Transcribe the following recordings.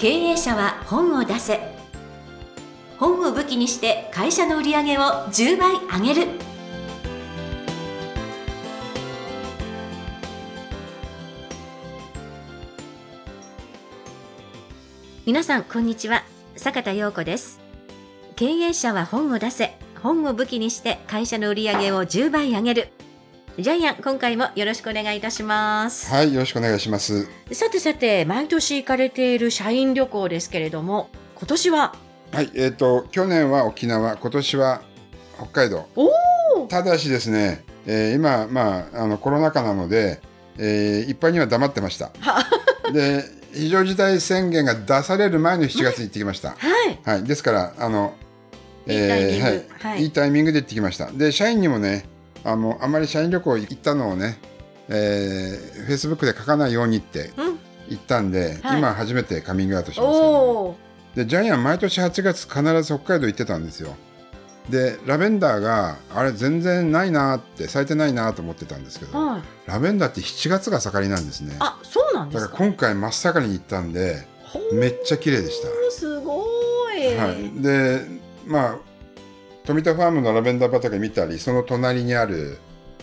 経営者は本を出せ。本を武器にして会社の売り上げを10倍上げる。皆さんこんにちは。坂田陽子です。経営者は本を出せ。本を武器にして会社の売り上げを10倍上げる。ジャイアン今回もよろしくお願いいたしますはい、よろしくお願いします。さてさて毎年行かれている社員旅行ですけれども今年は？はい、えっ、と、去年は沖縄、今年は北海道。おただしですね、えー今、まあ、あの、コロナ禍なので、えー、一般には黙ってました。で、非常事態宣言が出される前の7月に行ってきました。はいはい、ですから、あの、いいいはいいいタイミングで行ってきました。で、社員にもね、あの、あまり社員旅行行ったのをね、えー、Facebook で書かないようにってうん。言ったんで、はい。今初めてカミングアウトしますけど、おおでジャイアン毎年8月必ず北海道行ってたんですよ。でラベンダーがあれ全然ないなーって咲いてないなーと思ってたんですけどはい。ラベンダーって7月が盛りなんですね。だあそうなんでか？らすか今回真っ盛りに行ったんでめっちゃ綺麗でしすごい、た、はい、でまあ富田ファームのラベンダー畑見たりその隣にある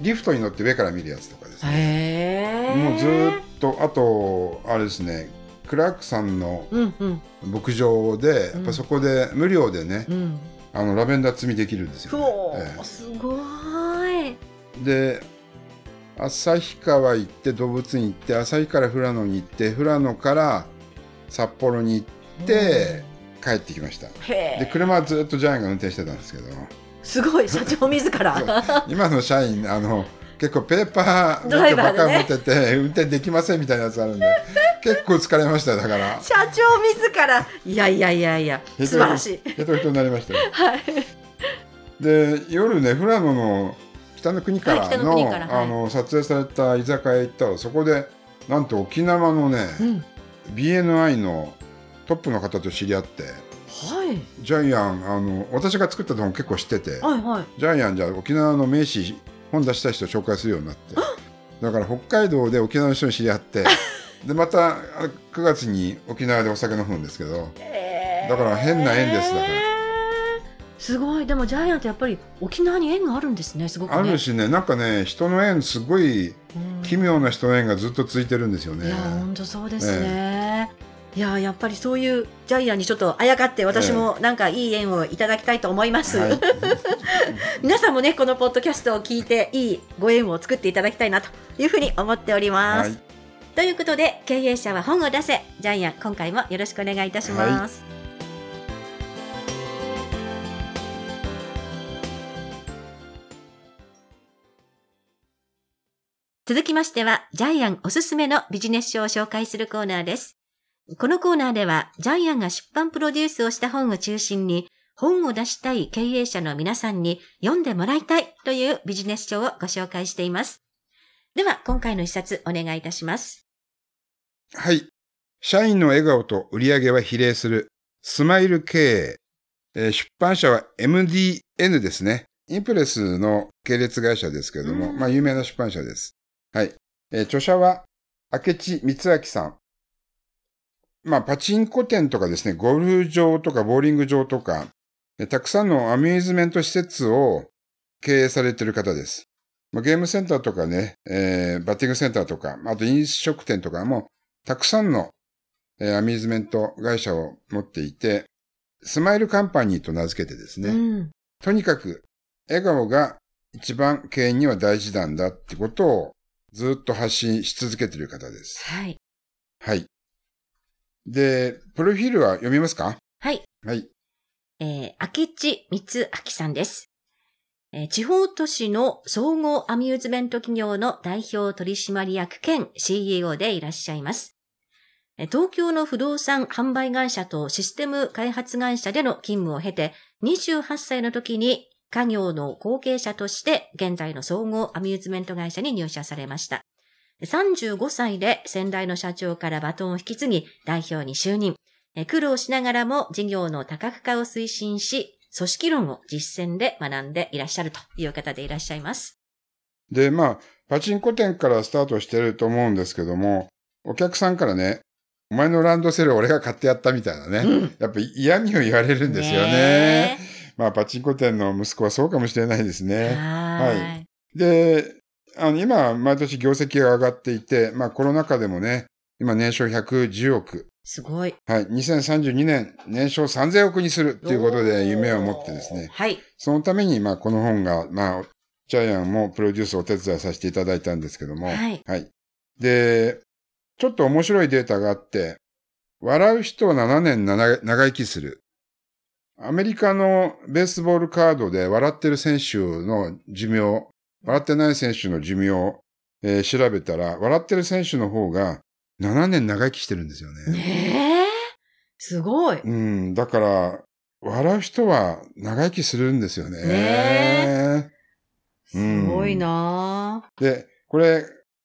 リフトに乗って上から見るやつとかですね。もうずーっとあとあれですねクラークさんのうんうん。牧場で、うん。やっぱそこで無料でね、うん。あのラベンダー摘みできるんですよ、ふねおえ。すごい。えで旭川行って動物園行って旭から富良野に行って富良野から札幌に行って帰ってきました。で車はずっとジャイアンが運転してたんですけど。すごい社長自ら。今の社員あの結構ペーパードライバー持ってて運転できませんみたいなやつあるんで 結構疲れましたよだから。社長自ら。いやいやいやいや素晴らしい。ヘトヘトになりましたよ。はい。で夜ね富良野の北の国からはい北のの,、国からはい。あの撮影された居酒屋行ったらそこでなんと沖縄のね、うん。BNI のトップの方と知り合ってはい。ジャイアンあの私が作ったのも結構知ってて、はいはい。ジャイアンじゃあ沖縄の名士本出した人紹介するようになって。だから北海道で沖縄の人に知り合って でまたあ9月に沖縄でお酒飲むんですけどだから変な縁ですだから。すごい。でもジャイアンってやっぱり沖縄に縁があるんですねすごくね。あるしねなんかね人の縁すごいうん。奇妙な人の縁がずっと続いてるんですよね。いや本当そうですね、いややっぱりそういうジャイアンにちょっとあやかって私もなんかいい縁をいただきたいと思います、はい。皆さんもねこのポッドキャストを聞いていいご縁を作っていただきたいなというふうに思っております、はい。ということで経営者は本を出せ。ジャイアン今回もよろしくお願いいたします、続きましては、ジャイアンおすすめのビジネス書を紹介するコーナーです。このコーナーでは、ジャイアンが出版プロデュースをした本を中心に、本を出したい経営者の皆さんに読んでもらいたいというビジネス書をご紹介しています。では、今回の一冊お願いいたします。はい。社員の笑顔と売り上げは比例する。スマイル経営。えー出版社は MDN ですね。インプレスの系列会社ですけれども、うんまあ有名な出版社です。はい。えー著者は明智光明さん。まあパチンコ店とかですね、ゴルフ場とかボーリング場とか、えーたくさんのアミューズメント施設を経営されている方です。まあゲームセンターとかね、えーバッティングセンターとか、あと飲食店とかもたくさんの、えーアミューズメント会社を持っていて、スマイルカンパニーと名付けてですね、うん。とにかく笑顔が一番経営には大事なんだってことをずっと発信し続けている方です。はい。はい。で、プロフィールは読みますか？はい。はい。えー、明智光明さんです。えー地方都市の総合アミューズメント企業の代表取締役兼 CEO でいらっしゃいます。えー東京の不動産販売会社とシステム開発会社での勤務を経て、28歳の時に家業の後継者として現在の総合アミューズメント会社に入社されました。35歳で先代の社長からバトンを引き継ぎ代表に就任。え苦労しながらも事業の多角化を推進し、組織論を実践で学んでいらっしゃるという方でいらっしゃいます。で、まあ、パチンコ店からスタートしてると思うんですけども、お客さんからね、お前のランドセル俺が買ってやったみたいなね。うんやっぱ嫌味を言われるんですよね。まあ、パチンコ店の息子はそうかもしれないですえね。はー。はいで、あの、今、毎年業績が上がっていて、まあ、コロナ禍でもね、今年商110億。すごい。はい。2032年、年商3000億にするっていうことで夢を持ってですね。はい。そのために、まあ、この本が、まあ、ジャイアンもプロデュースをお手伝いさせていただいたんですけども。はい。はい。で、ちょっと面白いデータがあって、笑う人は7年長長生きする。アメリカのベースボールカードで笑ってる選手の寿命、笑ってない選手の寿命を、えー調べたら、笑ってる選手の方が7年長生きしてるんですよね。ねえ。すごい。うん、だから、笑う人は長生きするんですよね。ねうすんごいなぁで、これ、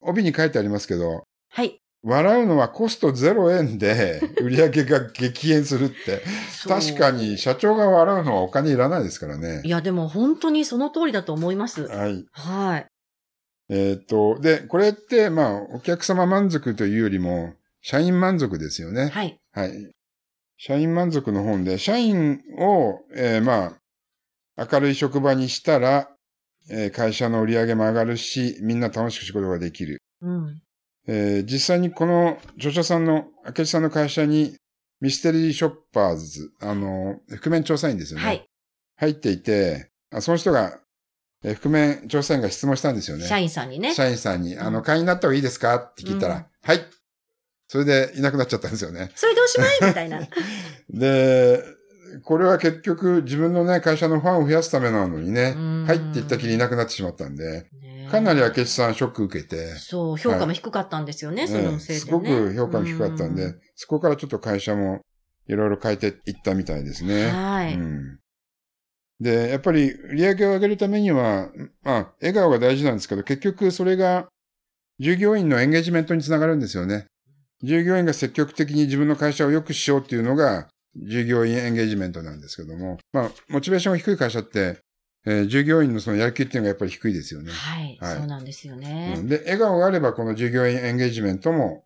帯に書いてありますけど、はい。笑うのはコスト0円で 売り上げが激変するって。確かに社長が笑うのはお金いらないですからねい。や、でも本当にその通りだと思います。はい。はい。えっ、と、で、これって、まあ、お客様満足というよりも、社員満足ですよね。はい。はい。社員満足の本で、社員を、えーまあ、明るい職場にしたら、えー会社の売り上げも上がるし、みんな楽しく仕事ができる。うん。えー実際にこの著者さんの、明智さんの会社に、ミステリーショッパーズ、あの、覆面調査員ですよね。はい。入っていて、あその人が、えー覆面調査員が質問したんですよね。社員さんにね。社員さんに、あの、うん会員になった方がいいですか？って聞いたら、うんはい。それでいなくなっちゃったんですよね。それでおしまい？みたいな。で、これは結局自分のね、会社のファンを増やすためなのにね、うんはいって言ったきりいなくなってしまったんで、かなり明智さんショック受けて、そう、評価も低かったんですよね、そのせいで、ね。すごく評価も低かったんで、うそこからちょっと会社もいろいろ変えていったみたいですね。はい。うん。で、やっぱり売り上げを上げるためには、まあ、笑顔が大事なんですけど、結局それが従業員のエンゲージメントにつながるんですよね。従業員が積極的に自分の会社を良くしようっていうのが従業員エンゲージメントなんですけども、まあ、モチベーションが低い会社って、えー従業員のそのやる気っていうのがやっぱり低いですよね。はい、はいそうなんですようね。んで、笑顔があればこの従業員エンゲージメントも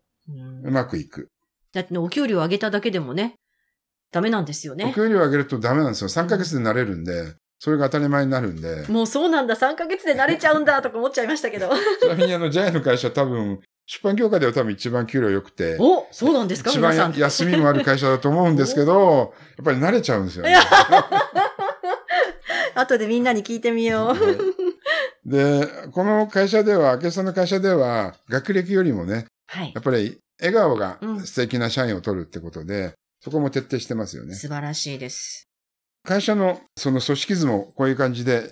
うまくいく。だってね、お給料上げただけでもね、ダメなんですよおね。給料を上げるとダメなんですよ。3ヶ月で慣れるんで、それが当たり前になるんで。もうそうなんだ、3ヶ月で慣れちゃうんだとか思っちゃいましたけど。ちなみにあの、ジャイアンの会社多分、出版業界では多分一番給料良くて、おそうなんですか？一番。休みもある会社だと思うんですけど、やっぱり慣れちゃうんですよね。後でみんなに聞いてみよう。で、この会社では、明智さんの会社では、学歴よりもね、はいや。っぱり笑顔がうん素敵な社員を取るってことで、そこも徹底してますよね。素晴らしいです。会社のその組織図もこういう感じで、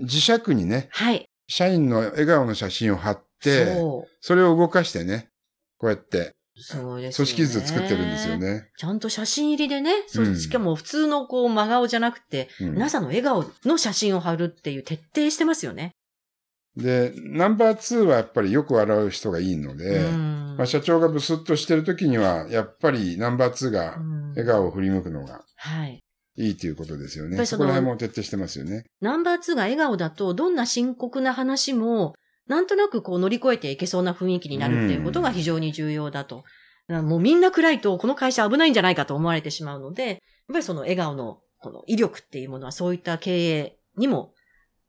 磁石にね、はい。社員の笑顔の写真を貼って、そう。それを動かしてね、こうやってそうですよね。組織図を作ってるんですよ。ね。ちゃんと写真入りでね、そうんしかも普通のこう真顔じゃなくて、うん皆さんの笑顔の写真を貼るっていう徹底してますよね。で、ナンバー2はやっぱりよく笑う人がいいので、うんまあ、社長がブスッとしてる時には、やっぱりナンバー2がうん笑顔を振り向くのがはい。いいということですよね。そのそこら辺も徹底してますよね。ナンバー2が笑顔だと、どんな深刻な話も、なんとなくこう乗り越えていけそうな雰囲気になるっていうことが非常に重要だと。だからもうみんな暗いと、この会社危ないんじゃないかと思われてしまうので、やっぱりその笑顔のこの威力っていうものはそういった経営にも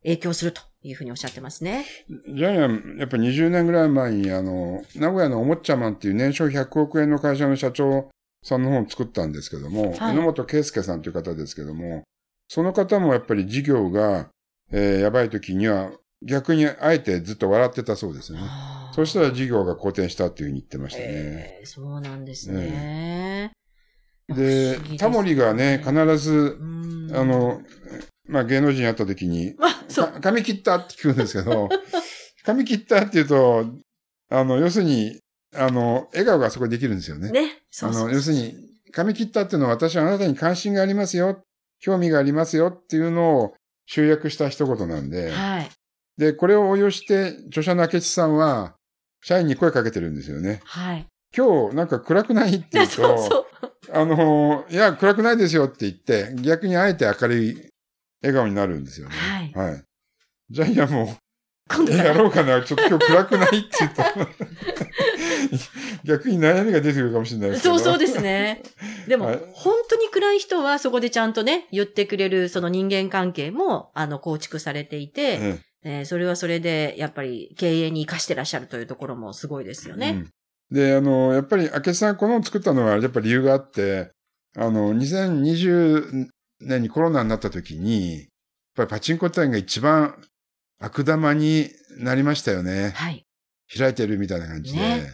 影響するというふうにおっしゃってますね。ジャイアン、やっぱ20年ぐらい前に、あの、名古屋のおもちゃマンっていう年商100億円の会社の社長さんの本を作ったんですけども、はい榎本圭介さんという方ですけども、その方もやっぱり事業が、えーやばい時には逆にあえてずっと笑ってたそうですね。そしたら事業が好転したっていうふうに言ってましたね。えーそうなんですね。でタモリがね、必ずう、んあの、まあ、芸能人に会った時に、あ、そう。か髪切ったって聞くんですけど、髪切ったって言うと、あの、要するに、あの、笑顔がそこでできるんですよね。ね。そうそうあの、要するに、髪切ったっていうのは私はあなたに関心がありますよ、興味がありますよっていうのを集約した一言なんで、はい。で、これを応用して、著者の明智さんは、社員に声かけてるんですよね。はい。今日なんか暗くないって言うと、そうそう。あの、いや、暗くないですよって言って、逆にあえて明るい笑顔になるんですよね。はい。はい。ジャイアンも、今度。やろうかな。ちょっと今日暗くないって言うと、逆に悩みが出てくるかもしれないですけど。そうそうですね。でも、はい本当に暗い人はそこでちゃんとね、言ってくれるその人間関係も、あの、構築されていて、えええーそれはそれで、やっぱり経営に活かしてらっしゃるというところもすごいですよね。うんで、あの、やっぱり、明智さんこの本作ったのは、やっぱり理由があって、あの、2020年にコロナになった時に、やっぱりパチンコ店が一番悪玉になりましたよね。はい。開いてるみたいな感じで。ね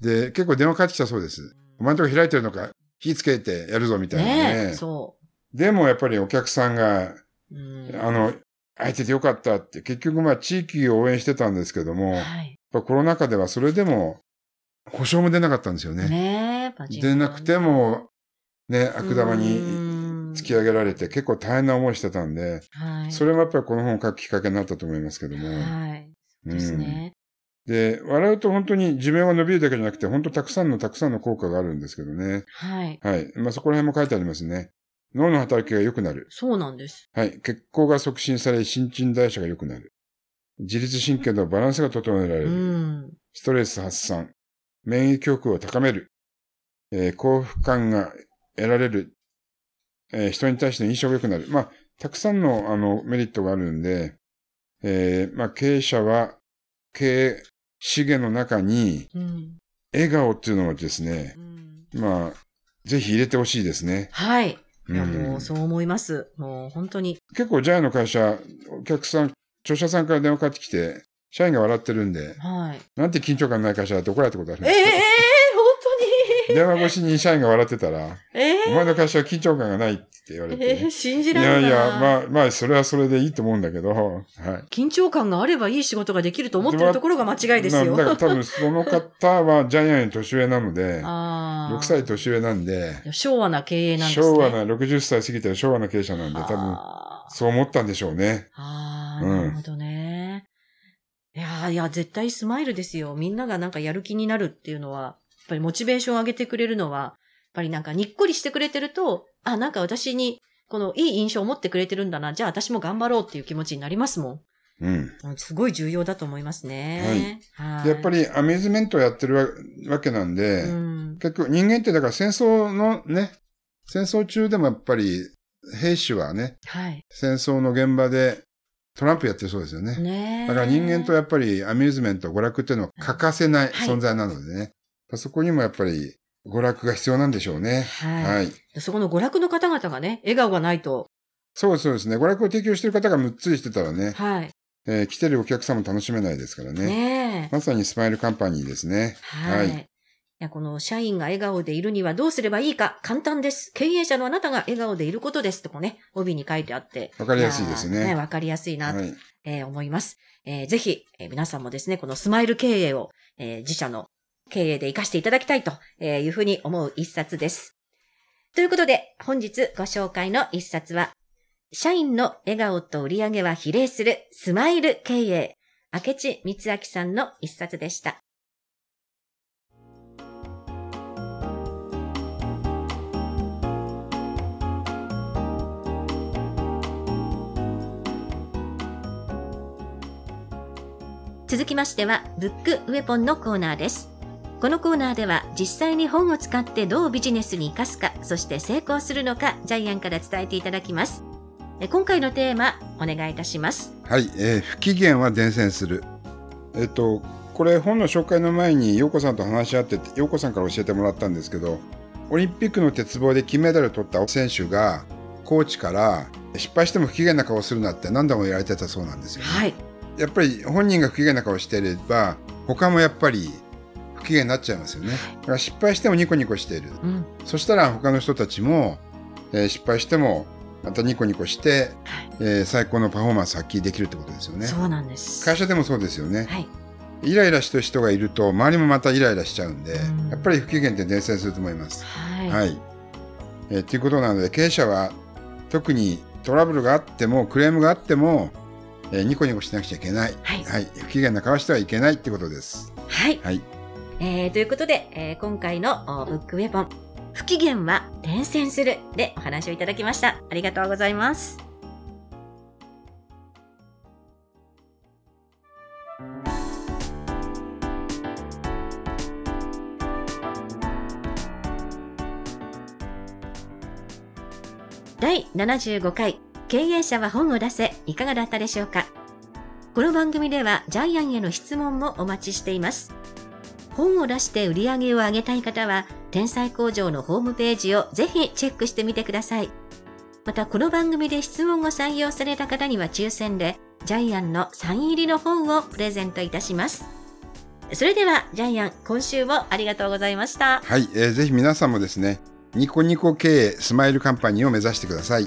で、結構電話かかってきたそうです。お前のとこ開いてるのか、火つけてやるぞみたいなね。ねえ、そでもやっぱりお客さんが、う。うんあの、開いててよかったって、結局まあ地域を応援してたんですけども、やっはい。ぱコロナ禍ではそれでも保証も出なかったんですよね。ね出なくても、ね、悪玉にに突き上げられて結構大変な思いしてたんで、はい。それもやっぱりこの本を書くきっかけになったと思いますけども。はい。ですね。で、笑うと本当に寿命が伸びるだけじゃなくて、本当たくさんのたくさんの効果があるんですけどね。はい。はい。まあそこら辺も書いてありますね。脳の働きが良くなる。そうなんです。はい。血行が促進され、新陳代謝が良くなる。自律神経のバランスが整えられうる。ん。ストレス発散。免疫力を高める。えー幸福感が得られる。えー人に対しての印象が良くなる。まあ、たくさんの、あの、メリットがあるんで、えーまあ、経営者は、経営資源の中に、うん。笑顔っていうのをですねう、んまあ、ぜひ入れてほしいですね。はい。いや、うんもうそう思います。もう本当に。結構ジャイの会社、お客さん、著者さんから電話かかってきて、社員が笑ってるんで、はい。なんて緊張感ない会社だって怒られたことあるんええです本当電話越しに社員が笑ってたら、に。えお前の会社は緊張感がないって言われて、ええ信じいられない。やいや、まあ、まあ、それはそれでいいと思うんだけど、はい。緊張感があればいい仕事ができると思ってるところが間違いですよ。なだから多分その方はジャイアンより年上なので、ああ。6歳年上なんで、昭和な経営なんですね。昭和な、60歳過ぎてる昭和な経営者なんで、多分、あーそう思ったんでしょうね。あー、うんなるほどね。いやーいや、絶対スマイルですよ。みんながなんかやる気になるっていうのは、やっぱりモチベーションを上げてくれるのは、やっぱりなんかにっこりしてくれてると、あ、なんか私に、このいい印象を持ってくれてるんだな。じゃあ私も頑張ろうっていう気持ちになりますもうん。ん。すごい重要だと思いますね。はい。でやっぱりアミューズメントをやってるわわけなんで、うん。結局人間ってだから戦争のね、戦争中でもやっぱり兵士はね、はい。戦争の現場でトランプやってるそうですよね。ねえだから人間とやっぱりアミューズメント、娯楽っていうのは欠かせないはい存在なのでね。そこにもやっぱり娯楽が必要なんでしょうね。はい。はい。そこの娯楽の方々がね、笑顔がないと、そうそうですね。娯楽を提供している方がむっつりしてたらね、はい。えー来てるお客さんも楽しめないですからね。ねえ。まさにスマイルカンパニーですね。はい。はいいやこの社員が笑顔でいるにはどうすればいいか簡単です。経営者のあなたが笑顔でいることですとかね、帯に書いてあって。わかりやすいですねやわかりやすいなと、はい。えー思います。えーぜひ、えー皆さんもですね、このスマイル経営を、えー自社の経営で活かしていただきたいというふうに思う一冊です。ということで、本日ご紹介の一冊は、社員の笑顔と売り上げは比例するスマイル経営、明智光明さんの一冊でした。続きましては、ブックウェポンのコーナーです。このコーナーでは実際に本を使ってどうビジネスに活かすか、そして成功するのか、ジャイアンから伝えていただきます。え今回のテーマ、お願いいたします。はい。えー不機嫌は伝染する。えっと、これ本の紹介の前に陽子さんと話し合ってて、陽子さんから教えてもらったんですけど、オリンピックの鉄棒で金メダルを取った選手が、コーチから、失敗しても不機嫌な顔するなって何度も言われてたそうなんですよね。はい。やっぱり本人が不機嫌な顔していれば、他もやっぱり不機嫌になっちゃいますよね。だから失敗してもニコニコしている。うん。そしたら他の人たちも、えー失敗してもまたニコニコして、はい。えー最高のパフォーマンス発揮できるってことですよね。そうなんです。会社でもそうですよね。はい。イライラしてる人がいると、周りもまたイライラしちゃうんで、うんやっぱり不機嫌って伝染すると思います。はい。はい。えーということなので、経営者は特にトラブルがあっても、クレームがあっても、えーニコニコしなくちゃいけない。はい不機嫌な顔してはいけないってことです。はい。はい。えー、ということで、えー、今回のブックウェポン、不機嫌は伝染するでお話をいただきました。ありがとうございます。第75回経営者は本を出せいかがだったでしょうかこの番組ではジャイアンへの質問もお待ちしています。本を出して売り上げを上げたい方は、天才工場のホームページをぜひチェックしてみてください。また、この番組で質問を採用された方には抽選で、ジャイアンのサイン入りの本をプレゼントいたします。それでは、ジャイアン、今週もありがとうございました。はい、えーぜひ皆さんもですね、ニコニコ経営スマイルカンパニーを目指してください。